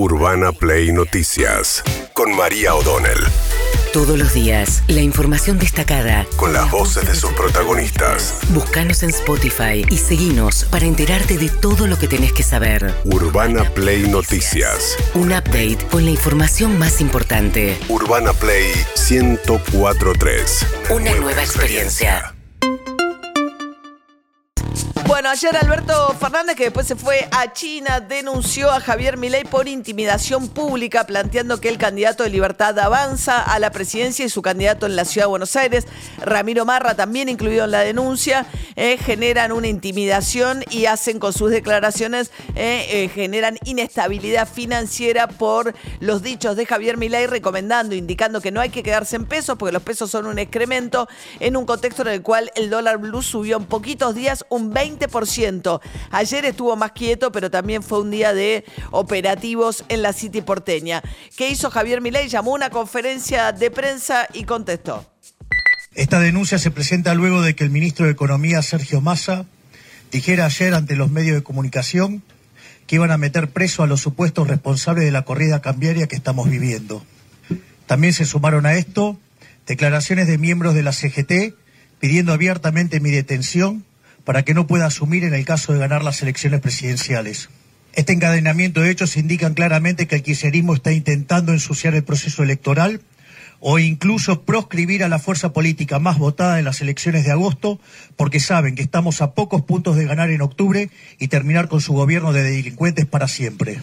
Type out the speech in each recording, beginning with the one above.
Urbana Play Noticias con María O'Donnell. Todos los días, la información destacada. Con las voces de sus protagonistas. Búscanos en Spotify y seguinos para enterarte de todo lo que tenés que saber. Urbana Play Noticias. Un update con la información más importante. Urbana Play 1043. Una nueva experiencia. Bueno, ayer Alberto Fernández, que después se fue a China, denunció a Javier Milei por intimidación pública, planteando que el candidato de Libertad avanza a la presidencia y su candidato en la Ciudad de Buenos Aires, Ramiro Marra, también incluido en la denuncia, eh, generan una intimidación y hacen con sus declaraciones, eh, eh, generan inestabilidad financiera por los dichos de Javier Milei, recomendando, indicando que no hay que quedarse en pesos, porque los pesos son un excremento, en un contexto en el cual el dólar blue subió en poquitos días un 20%. Ayer estuvo más quieto, pero también fue un día de operativos en la City porteña. ¿Qué hizo Javier Milei? Llamó una conferencia de prensa y contestó. Esta denuncia se presenta luego de que el ministro de Economía, Sergio Massa, dijera ayer ante los medios de comunicación que iban a meter preso a los supuestos responsables de la corrida cambiaria que estamos viviendo. También se sumaron a esto declaraciones de miembros de la CGT pidiendo abiertamente mi detención para que no pueda asumir en el caso de ganar las elecciones presidenciales. Este encadenamiento de hechos indican claramente que el kirchnerismo está intentando ensuciar el proceso electoral o incluso proscribir a la fuerza política más votada en las elecciones de agosto, porque saben que estamos a pocos puntos de ganar en octubre y terminar con su gobierno de delincuentes para siempre.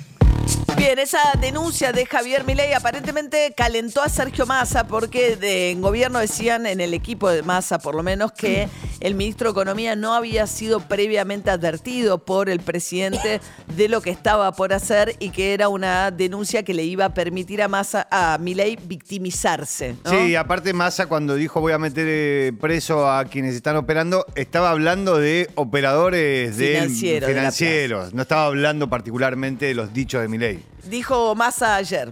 Bien, esa denuncia de Javier Milei aparentemente calentó a Sergio Massa porque de, en gobierno decían, en el equipo de Massa por lo menos, que el ministro de Economía no había sido previamente advertido por el presidente de lo que estaba por hacer y que era una denuncia que le iba a permitir a Massa, a Milei victimizarse. Sí, aparte Massa cuando dijo voy a meter eh, preso a quienes están operando, estaba hablando de operadores de financieros, no estaba hablando particularmente de los dichos de Milei. Dijo Massa ayer.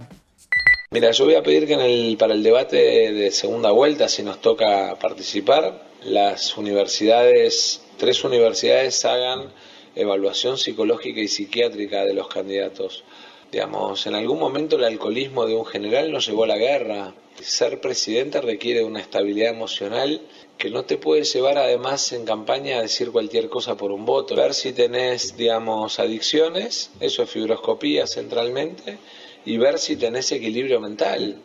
Mira, yo voy a pedir que en el, para el debate de segunda vuelta, si nos toca participar, las universidades, tres universidades hagan evaluación psicológica y psiquiátrica de los candidatos. Digamos, en algún momento el alcoholismo de un general nos llevó a la guerra. Ser presidente requiere una estabilidad emocional que no te puede llevar además en campaña a decir cualquier cosa por un voto. Ver si tenés, digamos, adicciones, eso es fibroscopía centralmente, y ver si tenés equilibrio mental.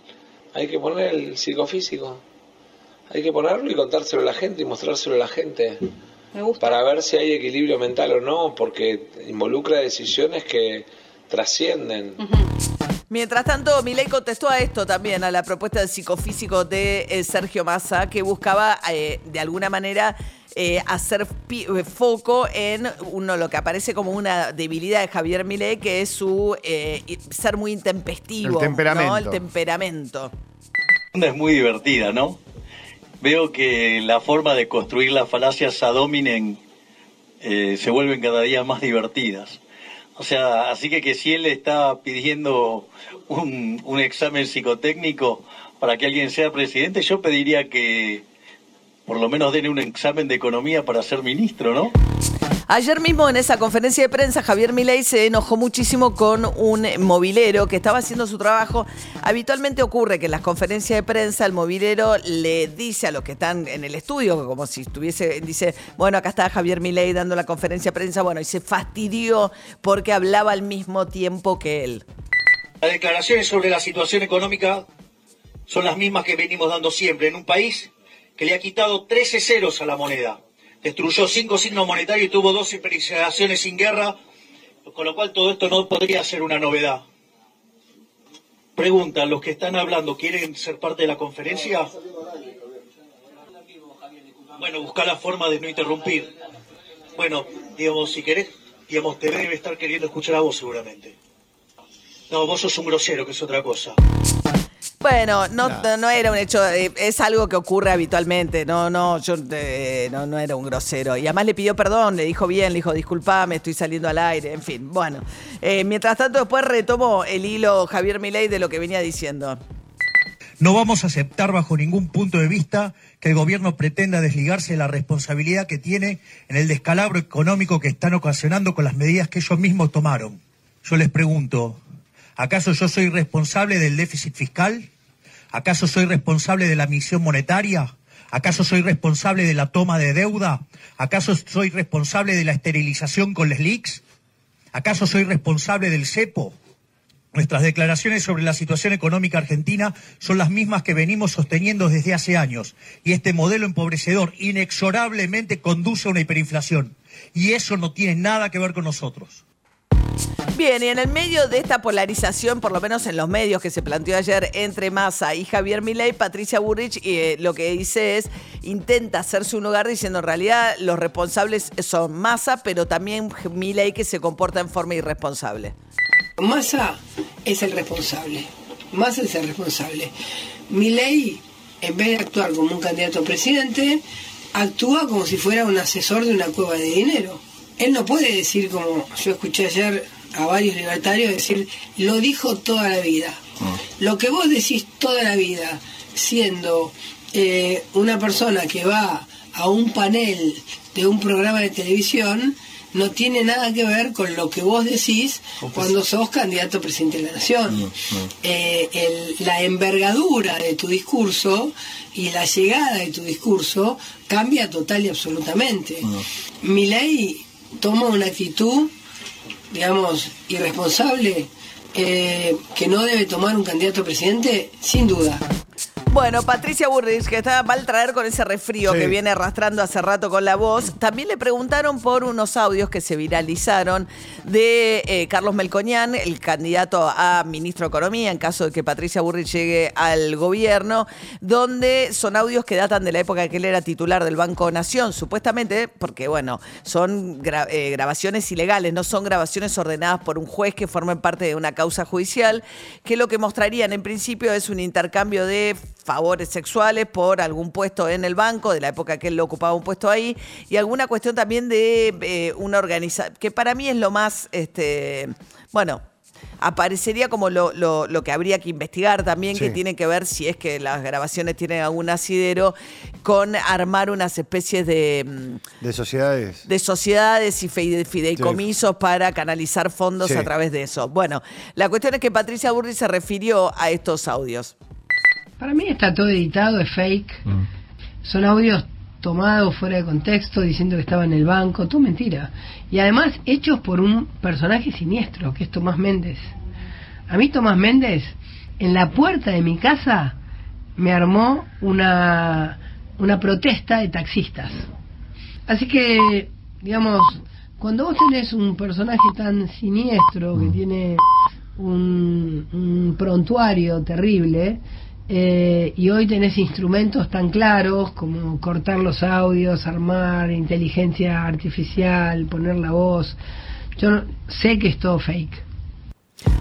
Hay que poner el psicofísico. Hay que ponerlo y contárselo a la gente y mostrárselo a la gente. Para ver si hay equilibrio mental o no, porque involucra decisiones que trascienden. Mientras tanto, Milei contestó a esto también, a la propuesta del psicofísico de eh, Sergio Massa, que buscaba eh, de alguna manera eh, hacer foco en uno lo que aparece como una debilidad de Javier Milei, que es su ser muy intempestivo. El temperamento. El temperamento. Es muy divertida, ¿no? Veo que la forma de construir las falacias a dominen se vuelven cada día más divertidas. O sea, así que que si él está pidiendo un, un examen psicotécnico para que alguien sea presidente, yo pediría que por lo menos den un examen de economía para ser ministro, ¿no? Ayer mismo en esa conferencia de prensa Javier Milei se enojó muchísimo con un movilero que estaba haciendo su trabajo. Habitualmente ocurre que en las conferencias de prensa el movilero le dice a los que están en el estudio, como si estuviese, dice, bueno, acá está Javier Milei dando la conferencia de prensa, bueno, y se fastidió porque hablaba al mismo tiempo que él. Las declaraciones sobre la situación económica son las mismas que venimos dando siempre en un país que le ha quitado 13 ceros a la moneda destruyó cinco signos monetarios y tuvo dos hiperinflaciones sin guerra, con lo cual todo esto no podría ser una novedad. Pregunta, ¿los que están hablando quieren ser parte de la conferencia? Bueno, busca la forma de no interrumpir. Bueno, digamos, si querés, digamos, te debe estar queriendo escuchar a vos seguramente. No, vos sos un grosero, que es otra cosa. Bueno, no, no, era un hecho, eh, es algo que ocurre habitualmente. No, no, yo eh, no, no era un grosero. Y además le pidió perdón, le dijo bien, le dijo disculpame, estoy saliendo al aire, en fin. Bueno, eh, mientras tanto después retomó el hilo Javier Milei de lo que venía diciendo. No vamos a aceptar bajo ningún punto de vista que el gobierno pretenda desligarse de la responsabilidad que tiene en el descalabro económico que están ocasionando con las medidas que ellos mismos tomaron. Yo les pregunto, ¿Acaso yo soy responsable del déficit fiscal? ¿Acaso soy responsable de la misión monetaria? ¿Acaso soy responsable de la toma de deuda? ¿Acaso soy responsable de la esterilización con les leaks? ¿Acaso soy responsable del cepo? Nuestras declaraciones sobre la situación económica argentina son las mismas que venimos sosteniendo desde hace años. Y este modelo empobrecedor inexorablemente conduce a una hiperinflación. Y eso no tiene nada que ver con nosotros. Bien, y en el medio de esta polarización, por lo menos en los medios que se planteó ayer entre Massa y Javier Milei, Patricia Burrich eh, lo que dice es, intenta hacerse un lugar diciendo en realidad los responsables son Massa, pero también Milei que se comporta en forma irresponsable. Massa es el responsable. Massa es el responsable. Milei, en vez de actuar como un candidato a presidente, actúa como si fuera un asesor de una cueva de dinero. Él no puede decir, como yo escuché ayer a varios libertarios decir, lo dijo toda la vida. Ah. Lo que vos decís toda la vida, siendo eh, una persona que va a un panel de un programa de televisión, no tiene nada que ver con lo que vos decís cuando sos candidato a presidente de la nación. Mm, mm. Eh, la envergadura de tu discurso y la llegada de tu discurso cambia total y absolutamente. Mm. Mi ley toma una actitud, digamos, irresponsable eh, que no debe tomar un candidato a presidente, sin duda. Bueno, Patricia Burris, que estaba mal traer con ese resfrío que viene arrastrando hace rato con la voz, también le preguntaron por unos audios que se viralizaron de eh, Carlos Melcoñán, el candidato a ministro de Economía, en caso de que Patricia Burris llegue al gobierno, donde son audios que datan de la época que él era titular del Banco Nación, supuestamente, porque bueno, son eh, grabaciones ilegales, no son grabaciones ordenadas por un juez que formen parte de una causa judicial, que lo que mostrarían en principio es un intercambio de favores sexuales por algún puesto en el banco, de la época que él ocupaba un puesto ahí, y alguna cuestión también de eh, una organización, que para mí es lo más, este, bueno, aparecería como lo, lo, que habría que investigar también, que tiene que ver si es que las grabaciones tienen algún asidero, con armar unas especies de... Mm, de sociedades. De sociedades y fideicomisos para canalizar fondos a través de eso. Bueno, la cuestión es que Patricia Burri se refirió a estos audios. Para mí está todo editado, es fake. Mm. Son audios tomados fuera de contexto, diciendo que estaba en el banco, todo mentira. Y además hechos por un personaje siniestro, que es Tomás Méndez. A mí Tomás Méndez, en la puerta de mi casa, me armó una, una protesta de taxistas. Así que, digamos, cuando vos tenés un personaje tan siniestro, que mm. tiene un, un prontuario terrible, eh, y hoy tenés instrumentos tan claros como cortar los audios, armar inteligencia artificial, poner la voz. Yo sé que es todo fake.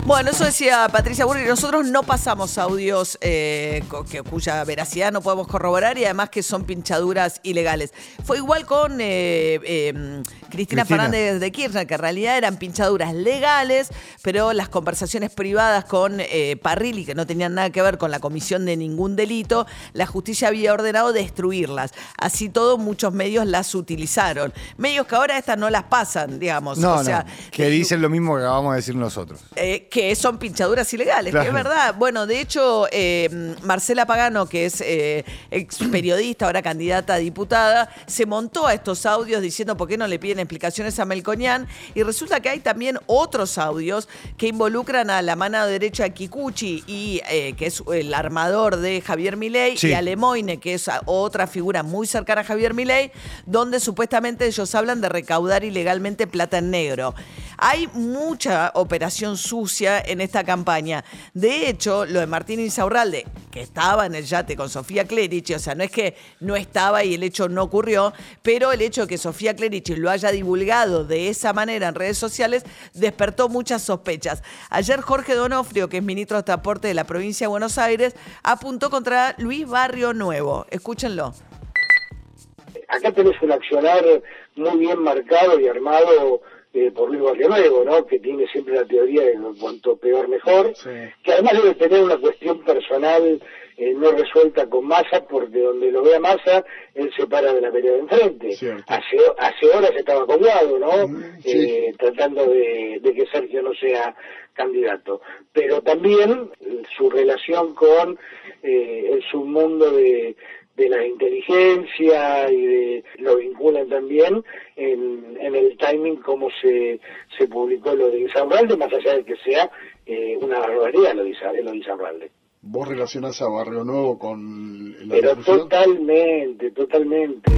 Bueno, eso decía Patricia Burri. Nosotros no pasamos audios eh, cuya veracidad no podemos corroborar y además que son pinchaduras ilegales. Fue igual con eh, em, Cristina, Fernández de Kirchner, que en realidad eran pinchaduras legales, pero las conversaciones privadas con eh, Parrilli, que no tenían nada que ver con la comisión de ningún delito, la justicia había ordenado destruirlas. Así todo, muchos medios las utilizaron. Medios que ahora estas no las pasan, digamos. No, o sea, que dicen lo mismo que acabamos de decir nosotros. Que son pinchaduras ilegales, que es verdad. Bueno, de hecho, eh, Marcela Pagano, que es eh, ex periodista, ahora candidata a diputada, se montó a estos audios diciendo por qué no le piden explicaciones a Melcoñán. Y resulta que hay también otros audios que involucran a la mano derecha de Kikuchi, y, eh, que es el armador de Javier Milei, y a Lemoine, que es otra figura muy cercana a Javier Milei, donde supuestamente ellos hablan de recaudar ilegalmente plata en negro. Hay mucha operación sucia en esta campaña. De hecho, lo de Martín Insaurralde, que estaba en el yate con Sofía Clerici, o sea, no es que no estaba y el hecho no ocurrió, pero el hecho de que Sofía Clerici lo haya divulgado de esa manera en redes sociales despertó muchas sospechas. Ayer Jorge Donofrio, que es ministro de Transporte de la provincia de Buenos Aires, apuntó contra Luis Barrio Nuevo. Escúchenlo. Acá tenés un accionar muy bien marcado y armado eh, por Luis Barrio Nuevo, ¿no? que tiene siempre la teoría de cuanto peor mejor, que además debe tener una cuestión personal eh, no resuelta con Massa, porque donde lo vea Massa, él se para de la pelea de enfrente. Hace, hace horas estaba con ¿no? Mm, eh, tratando de, de, que Sergio no sea candidato. Pero también su relación con eh, el submundo de, de la inteligencia y de, lo vinculan también en, en el timing como se, se publicó lo de Izarralde, más allá de que sea eh, una barbaridad lo de, lo de. ¿Vos relacionás a Barrio Nuevo con la Pero totalmente, totalmente.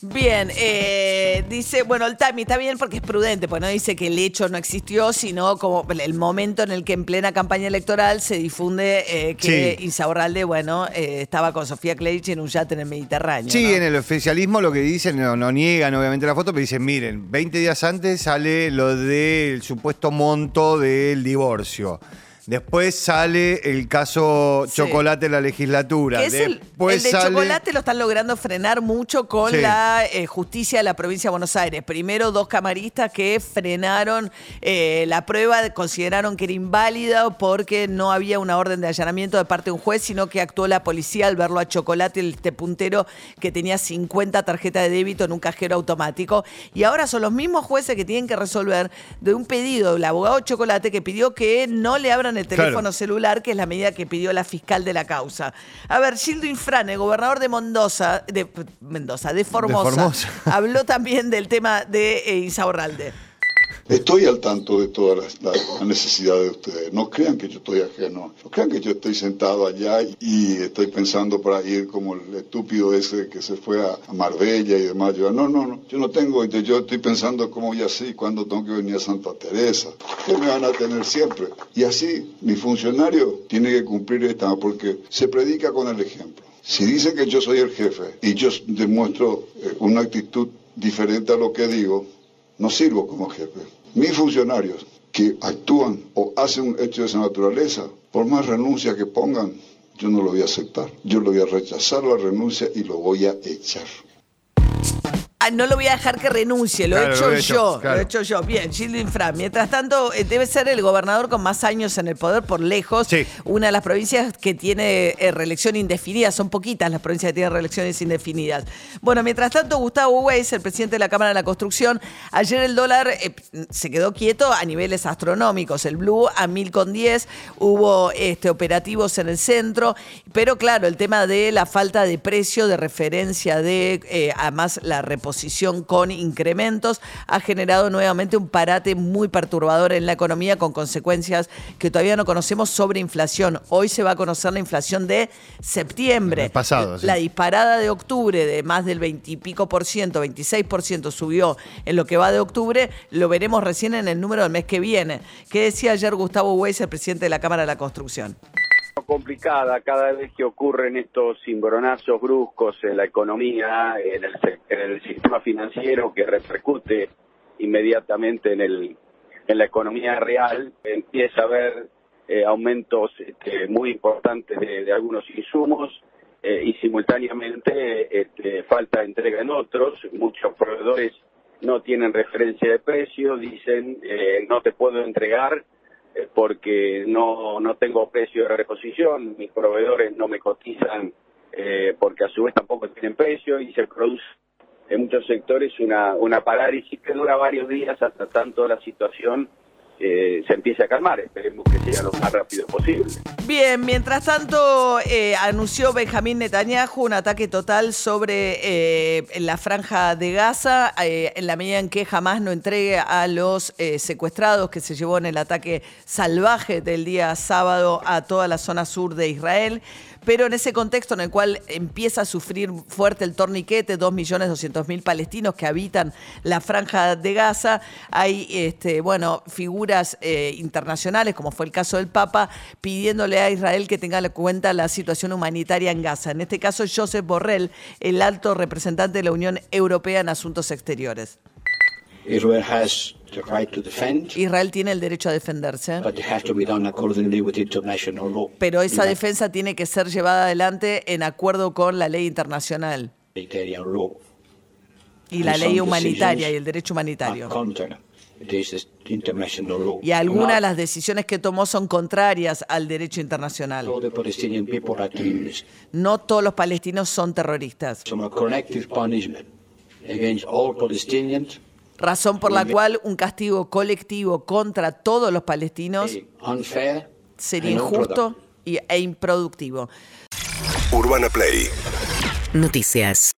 Bien, eh, dice, bueno, el Tami está bien porque es prudente, pues no dice que el hecho no existió, sino como el momento en el que en plena campaña electoral se difunde eh, que Insaurralde, bueno, eh, estaba con Sofía Clerich en un yate en el Mediterráneo. Sí, en el oficialismo lo que dicen, no, no, niegan obviamente la foto, pero dicen, miren, 20 días antes sale lo del supuesto monto del divorcio. Después sale el caso Chocolate en la legislatura. es el, de Chocolate lo están logrando frenar mucho con la eh, justicia de la provincia de Buenos Aires. Primero, dos camaristas que frenaron eh, la prueba, consideraron que era inválida porque no había una orden de allanamiento de parte de un juez, sino que actuó la policía al verlo a Chocolate, este puntero que tenía 50 tarjetas de débito en un cajero automático. Y ahora son los mismos jueces que tienen que resolver de un pedido del abogado Chocolate que pidió que no le abran el teléfono celular, que es la medida que pidió la fiscal de la causa. A ver, Gildo Infrane, gobernador de Mendoza, de Mendoza, de Formosa, habló también del tema de eh, Isaurralde. Estoy al tanto de todas las, necesidades de ustedes. No crean que yo estoy ajeno. No crean que yo estoy sentado allá y estoy pensando para ir como el estúpido ese que se fue a, Marbella y demás. Yo, no, no, no. Yo no tengo. Yo estoy pensando cómo voy así, cuando tengo que venir a Santa Teresa. Que me van a tener siempre. Y así, mi funcionario tiene que cumplir esta, porque se predica con el ejemplo. Si dicen que yo soy el jefe y yo demuestro eh, una actitud diferente a lo que digo, no sirvo como jefe. Mis funcionarios que actúan o hacen un hecho de esa naturaleza, por más renuncia que pongan, yo no lo voy a aceptar. Yo lo voy a rechazar la renuncia y lo voy a echar. Ah, no lo voy a dejar que renuncie, lo he hecho yo, lo he hecho yo. Bien, Gildo Infra. Mientras tanto, eh, debe ser el gobernador con más años en el poder por lejos. Una de las provincias que tiene eh, reelección indefinida. Son poquitas las provincias que tienen reelecciones indefinidas. Bueno, mientras tanto, Gustavo Weiss, el presidente de la Cámara de la Construcción, ayer el dólar eh, se quedó quieto a niveles astronómicos. El blue a mil con diez. Hubo este, operativos en el centro. Pero claro, el tema de la falta de precio, de referencia de, además, la reposición con incrementos, ha generado nuevamente un parate muy perturbador en la economía con consecuencias que todavía no conocemos sobre inflación. Hoy se va a conocer la inflación de septiembre. pasado, La disparada de octubre de más del 20 y pico por ciento, 26 por ciento subió en lo que va de octubre, lo veremos recién en el número del mes que viene. ¿Qué decía ayer Gustavo Weiss, el presidente de la Cámara de la Construcción? Complicada cada vez que ocurren estos cimbronazos bruscos en la economía, en el, sistema financiero que repercute inmediatamente en, el, en la economía real, empieza a haber eh, aumentos este, muy importantes de, algunos insumos eh, y simultáneamente este, falta entrega en otros. Muchos proveedores no tienen referencia de precio, dicen eh, no te puedo entregar porque no, no tengo precio de reposición, mis proveedores no me cotizan eh, porque a su vez tampoco tienen precio y se produce en muchos sectores una, una parálisis que dura varios días hasta tanto la situación eh, se empiece a calmar. Esperemos que sea lo más rápido posible. Bien, mientras tanto, eh, anunció Benjamín Netanyahu un ataque total sobre eh, la franja de Gaza, en la medida en que jamás no entregue a los secuestrados que se llevó en el ataque salvaje del día sábado a toda la zona sur de Israel pero en ese contexto en el cual empieza a sufrir fuerte el torniquete, 2.200.000 palestinos que habitan la franja de Gaza, hay este, bueno, figuras eh, internacionales, como fue el caso del Papa, pidiéndole a Israel que tenga en cuenta la situación humanitaria en Gaza. En este caso, Josep Borrell, el alto representante de la Unión Europea en Asuntos Exteriores. Israel tiene el derecho a defenderse. Pero esa defensa tiene que ser llevada adelante en acuerdo con la ley internacional. Y la ley humanitaria y el derecho humanitario. Y algunas de las decisiones que tomó son contrarias al derecho internacional. No todos los palestinos son terroristas. Razón por la cual un castigo colectivo contra todos los palestinos sería injusto y- e improductivo. Urbana Play Noticias.